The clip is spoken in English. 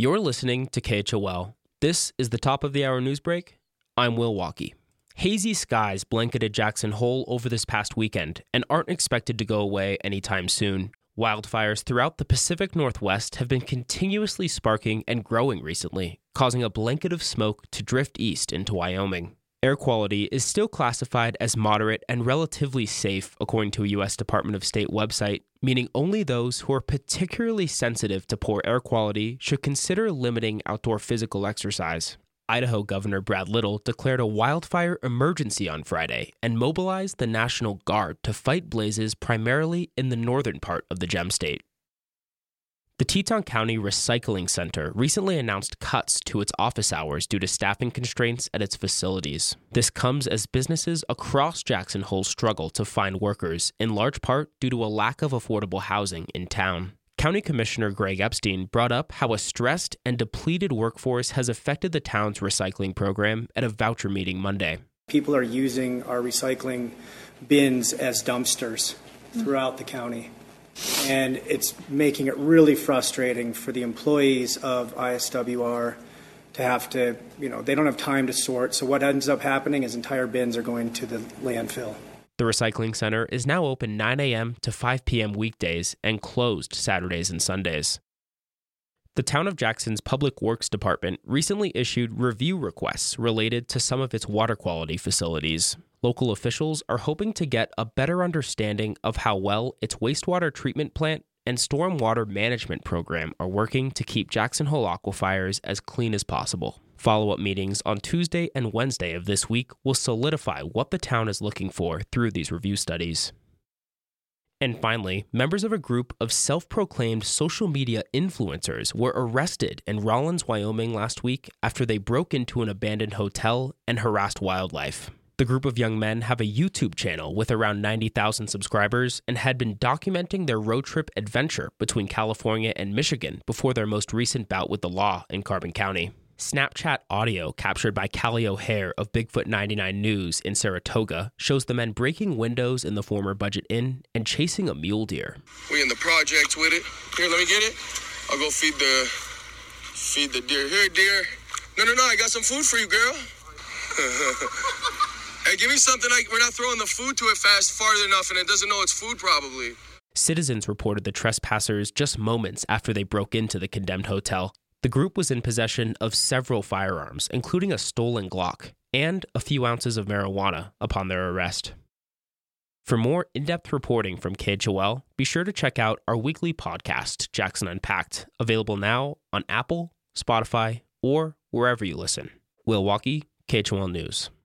You're listening to KHOL. This is the top of the hour news break. I'm Will Walkie. Hazy skies blanketed Jackson Hole over this past weekend and aren't expected to go away anytime soon. Wildfires throughout the Pacific Northwest have been continuously sparking and growing recently, causing a blanket of smoke to drift east into Wyoming. Air quality is still classified as moderate and relatively safe, according to a U.S. Department of State website, meaning only those who are particularly sensitive to poor air quality should consider limiting outdoor physical exercise. Idaho Governor Brad Little declared a wildfire emergency on Friday and mobilized the National Guard to fight blazes primarily in the northern part of the gem state. The Teton County Recycling Center recently announced cuts to its office hours due to staffing constraints at its facilities. This comes as businesses across Jackson Hole struggle to find workers, in large part due to a lack of affordable housing in town. County Commissioner Greg Epstein brought up how a stressed and depleted workforce has affected the town's recycling program at a voucher meeting Monday. People are using our recycling bins as dumpsters throughout the county and it's making it really frustrating for the employees of ISWR to have to, you know, they don't have time to sort. So what ends up happening is entire bins are going to the landfill. The recycling center is now open 9 a.m. to 5 p.m. weekdays and closed Saturdays and Sundays. The Town of Jackson's Public Works Department recently issued review requests related to some of its water quality facilities local officials are hoping to get a better understanding of how well its wastewater treatment plant and stormwater management program are working to keep Jackson Hole aquifers as clean as possible. Follow up meetings on Tuesday and Wednesday of this week will solidify what the town is looking for through these review studies. And finally, members of a group of self proclaimed social media influencers were arrested in Rawlins, Wyoming last week after they broke into an abandoned hotel and harassed wildlife. The group of young men have a YouTube channel with around 90,000 subscribers and had been documenting their road trip adventure between California and Michigan before their most recent bout with the law in Carbon County. Snapchat audio captured by Callie O'Hare of Bigfoot 99 News in Saratoga shows the men breaking windows in the former Budget Inn and chasing a mule deer. We in the projects with it. Here, let me get it. I'll go feed the feed the deer. Here, deer. No, no, no. I got some food for you, girl. Hey, give me something like we're not throwing the food to it fast far enough and it doesn't know it's food probably. Citizens reported the trespassers just moments after they broke into the condemned hotel. The group was in possession of several firearms, including a stolen Glock and a few ounces of marijuana upon their arrest. For more in depth reporting from KHOL, be sure to check out our weekly podcast, Jackson Unpacked, available now on Apple, Spotify, or wherever you listen. Will Walkie, KHOL News.